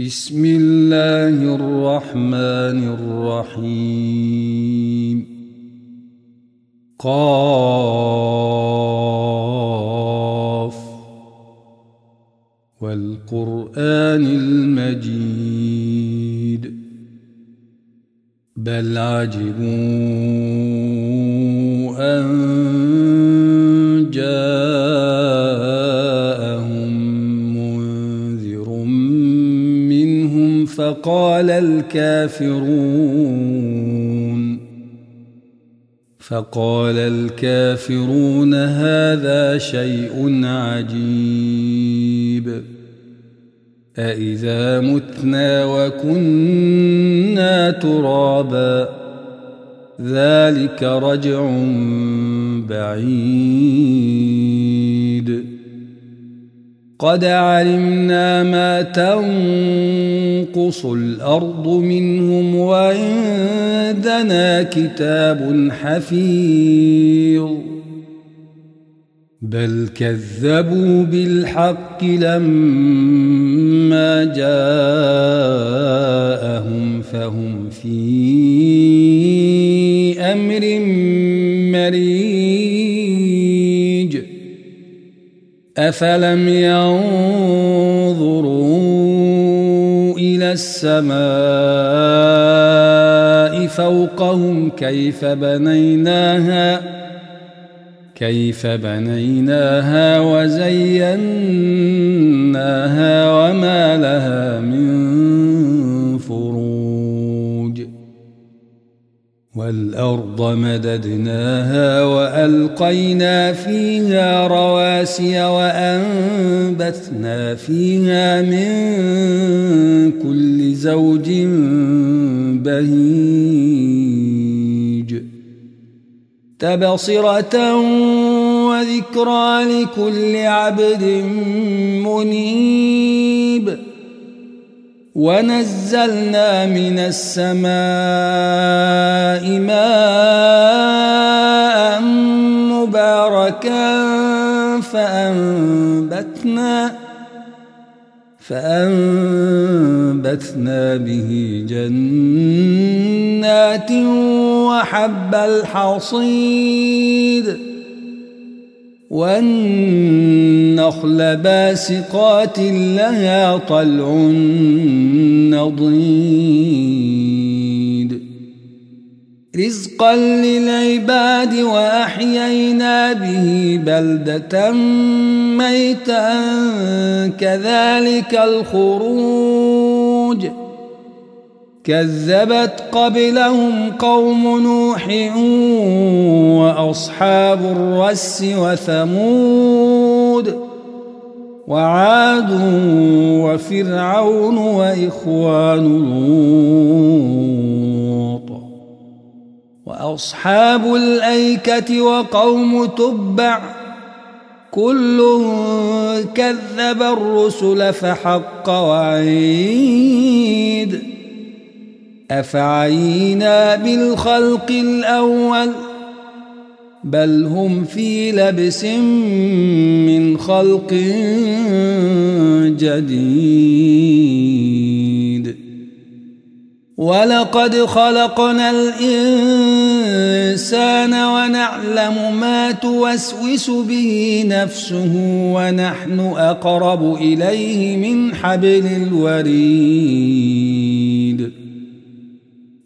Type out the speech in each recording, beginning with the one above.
بسم الله الرحمن الرحيم. قاف. والقرآن المجيد. بل عجبوا الكافرون. فقال الكافرون هذا شيء عجيب. أإذا متنا وكنا ترابا ذلك رجع بعيد. قد علمنا ما تنقص الأرض منهم وعندنا كتاب حفيظ بل كذبوا بالحق لما جاءهم أفلم ينظروا إلى السماء فوقهم كيف بنيناها كيف بنيناها وزيناها وما لها من فروج والأرض مددناها وألقينا فيها رواسي وأنبتنا فيها من كل زوج بهيج. تبصرة وذكرى لكل عبد منيب. ونزلنا من السماء ماء مباركا فأنبتنا فأنبتنا به جنات وحب الحصيد والنخل باسقات لها طلع نضيد. رزقا للعباد وأحيينا به بلدة ميتا كذلك الخروج. كذبت قبلهم قوم نوح وأصحاب الرس وثمود وعاد وفرعون وإخوان لوط وأصحاب الأيكة وقوم تبع كل كذب الرسل فحق وعيد أفعينا بالخلق الأول بل هم في لبس من خلق جديد. ولقد خلقنا الإنسان ونعلم ما توسوس به نفسه ونحن أقرب إليه من حبل الوريد.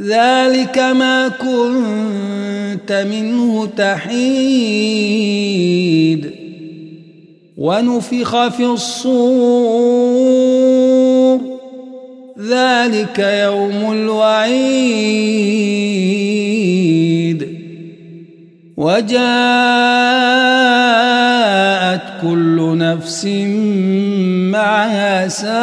ذلك ما كنت منه تحيد. ونفخ في الصور. ذلك يوم الوعيد. وجاءت كل نفس معها سائر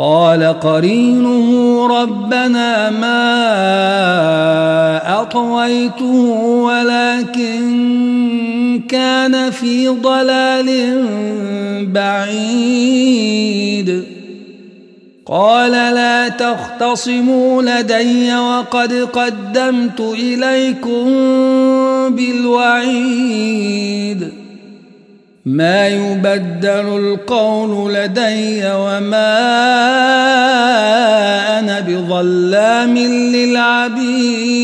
قال قرينه ربنا ما أطويته ولكن كان في ضلال بعيد. قال لا تختصموا لدي وقد قدمت إليكم بالوعيد. ما يبدل القول لدي وما أنا بظلام للعبيد.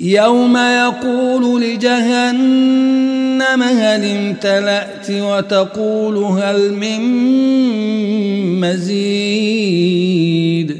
يوم يقول لجهنم هل امتلأت وتقول هل من مزيد.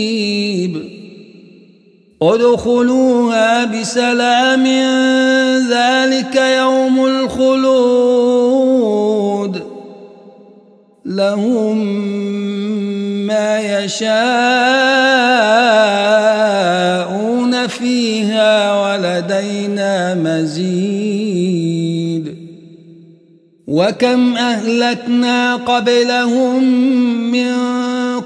ادخلوها بسلام ذلك يوم الخلود. لهم ما يشاءون فيها ولدينا مزيد. وكم أهلكنا قبلهم من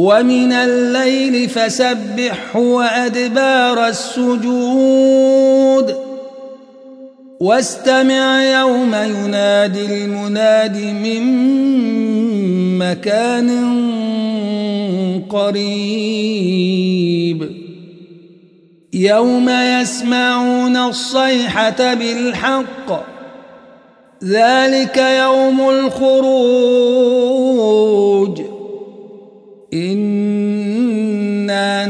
ومن الليل فسبحه وأدبار السجود. واستمع يوم ينادي المناد من مكان قريب. يوم يسمعون الصيحة بالحق ذلك يوم الخروج.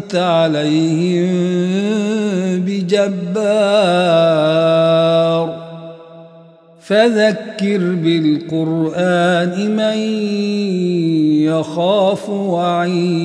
أنت عليهم بجبار. فذكر بالقرآن من يخاف وعيد.